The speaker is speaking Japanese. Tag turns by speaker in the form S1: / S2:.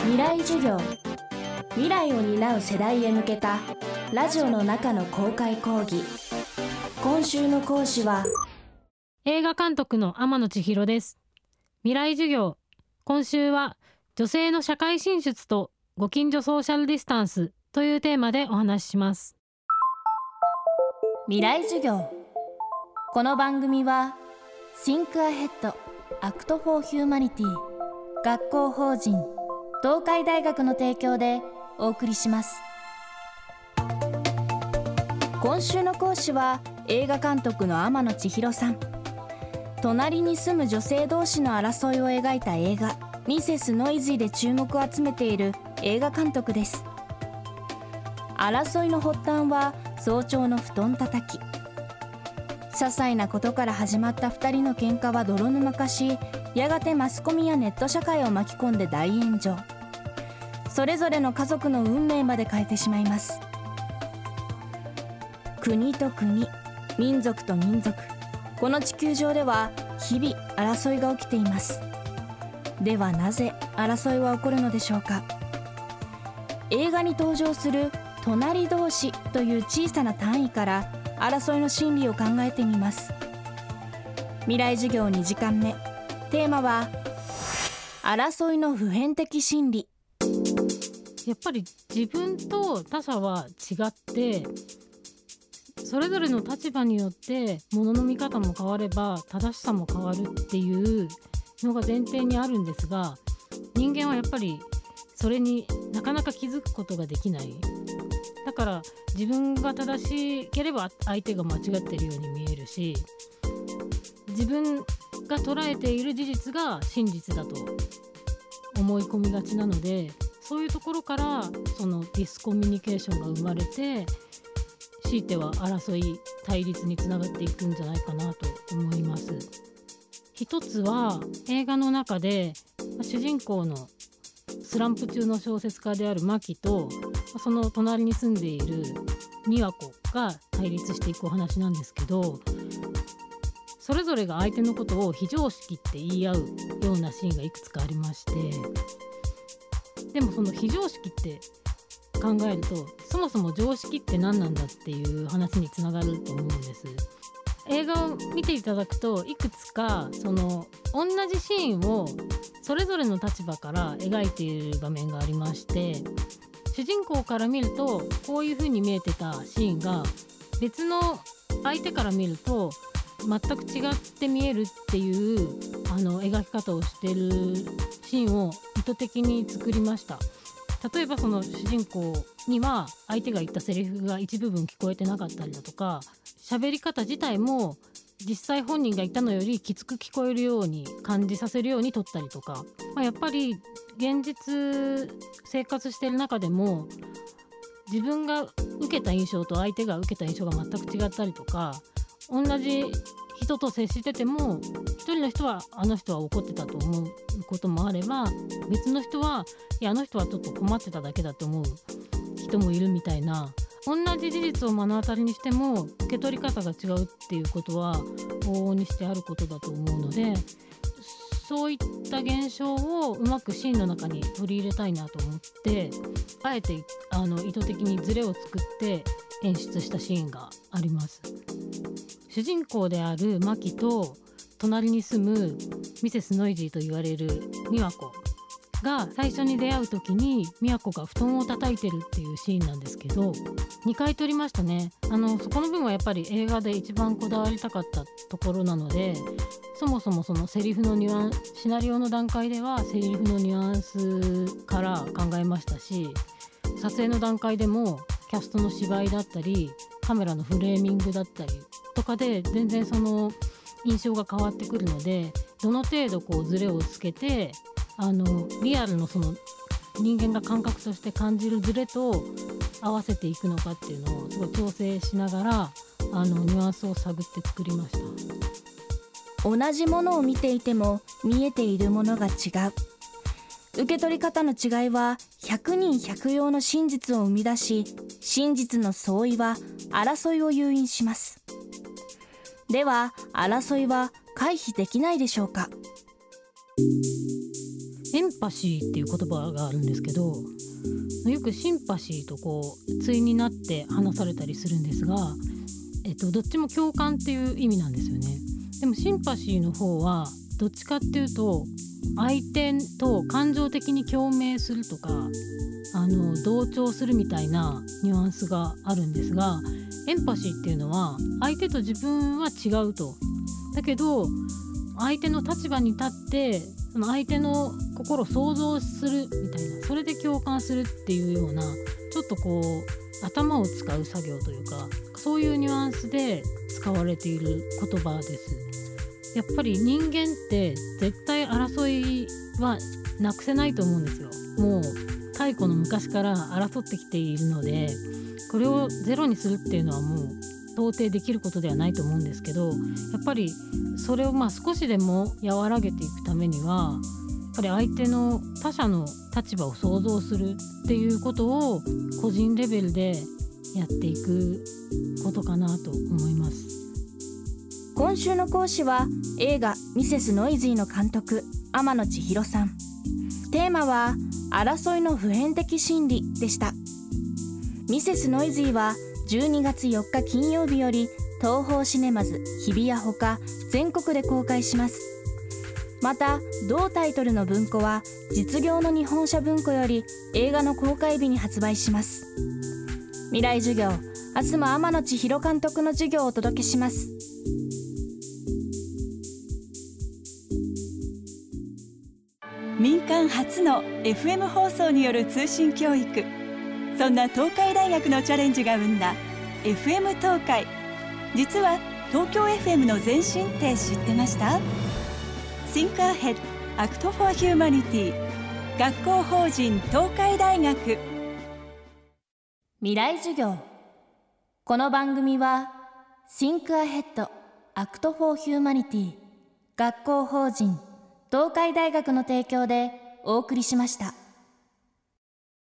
S1: 未来授業。未来を担う世代へ向けたラジオの中の公開講義。今週の講師は
S2: 映画監督の天野千尋です。未来授業。今週は女性の社会進出とご近所ソーシャルディスタンスというテーマでお話しします。
S1: 未来授業。この番組は Think Ahead Act for Humanity 学校法人東海大学の提供でお送りします。今週の講師は映画監督の天野千尋さん。隣に住む女性同士の争いを描いた映画ミセス・ノイズーで注目を集めている映画監督です。争いの発端は早朝の布団叩き。些細なことから始まった2人の喧嘩は泥沼化しやがてマスコミやネット社会を巻き込んで大炎上。それぞれの家族の運命まで変えてしまいます。国と国民族と民族この地球上では日々争いが起きています。ではなぜ争いは起こるのでしょうか。映画に登場する隣同士という小さな単位から争いの心理を考えてみます。未来授業2時間目。テーマは争いの普遍的心理。
S2: やっぱり自分と他者は違ってそれぞれの立場によって物の見方も変われば正しさも変わるっていうのが前提にあるんですが人間はやっぱりそれになかなか気づくことができない。だから自分が正しければ相手が間違ってるように見えるし自分が捉えている事実が真実だと思い込みがちなのでそういうところからそのディスコミュニケーションが生まれて強いては争い対立につながっていくんじゃないかなと思います。一つは映画の中で主人公のスランプ中の小説家であるマキとその隣に住んでいる美和子が対立していくお話なんですけどそれぞれが相手のことを非常識って言い合うようなシーンがいくつかありましてでもその非常識って考えるとそもそも常識って何なんだっていう話につながると思うんです。映画を見ていただくといくつかその同じシーンをそれぞれの立場から描いている場面がありまして主人公から見るとこういう風に見えてたシーンが別の相手から見ると全く違って見えるっていうあの描き方をしてるシーンを意図的に作りました。例えばその主人公には相手が言ったセリフが一部分聞こえてなかったりだとか喋り方自体も実際本人が言ったのよりきつく聞こえるように感じさせるように撮ったりとか、まあ、やっぱり現実生活してる中でも自分が受けた印象と相手が受けた印象が全く違ったりとか同じ人と接してても一人の人はあの人は怒ってたと思うこともあれば別の人はいやあの人はちょっと困ってただけだと思う人もいるみたいな同じ事実を目の当たりにしても受け取り方が違うっていうことは往々にしてあることだと思うのでそういった現象をうまくシーンの中に取り入れたいなと思ってあえてあの意図的にズレを作って演出したシーンがあります。主人公であるマキと隣に住むミセス・ノイジーと言われる美和子。が最初に出会う時に美和子が布団を叩いてるっていうシーンなんですけど2回撮りましたね。あのそこの部分はやっぱり映画で一番こだわりたかったところなのでそもそもそのセリフのニュアンシナリオの段階ではセリフのニュアンスから考えましたし撮影の段階でもキャストの芝居だったりカメラのフレーミングだったりとかで全然その印象が変わってくるのでどの程度こうズレをつけてあのリアルのその人間が感覚として感じるズレと合わせていくのかっていうのをすごい調整しながらあのニュアンスを探って作りました。
S1: 同じものを見ていても見えているものが違う。受け取り方の違いは100人100用の真実を生み出し真実の相違は争いを誘引します。では争いは回避できないでしょうか？
S2: エンパシーっていう言葉があるんですけどよくシンパシーとこう対になって話されたりするんですが、えっと、どっちも共感っていう意味なんですよね。でもシンパシーの方はどっちかっていうと相手と感情的に共鳴するとかあの同調するみたいなニュアンスがあるんですがエンパシーっていうのは相手と自分は違うと。だけど相手の立場に立ってその相手の心を想像するみたいなそれで共感するっていうようなちょっとこう頭を使う作業というかそういうニュアンスで使われている言葉です。やっぱり人間って絶対争いはなくせないと思うんですよ。もう太古の昔から争ってきているのでこれをゼロにするっていうのはもう到底できることではないと思うんですけどやっぱりそれをまあ少しでも和らげていくためにはやっぱり相手の他者の立場を想像するっていうことを個人レベルでやっていくことかなと思います。
S1: 今週の講師は映画「ミセスノイズー」の監督天野千尋さん。テーマは「争いの普遍的心理」でした。ミセスノイズは12月4日金曜日より東宝シネマズ日比谷ほか全国で公開します。また同タイトルの文庫は実業の日本社文庫より映画の公開日に発売します。未来授業明日も天野千尋監督の授業をお届けします。
S3: 民間初の FM 放送による通信教育。そんな東海大学のチャレンジが生んだ FM 東海。実は東京 FM の前身って知ってました？Think Ahead Act for Humanity 学校法人東海大学。
S1: 未来授業。この番組は Think Ahead Act for Humanity 学校法人東海大学の提供でお送りしました。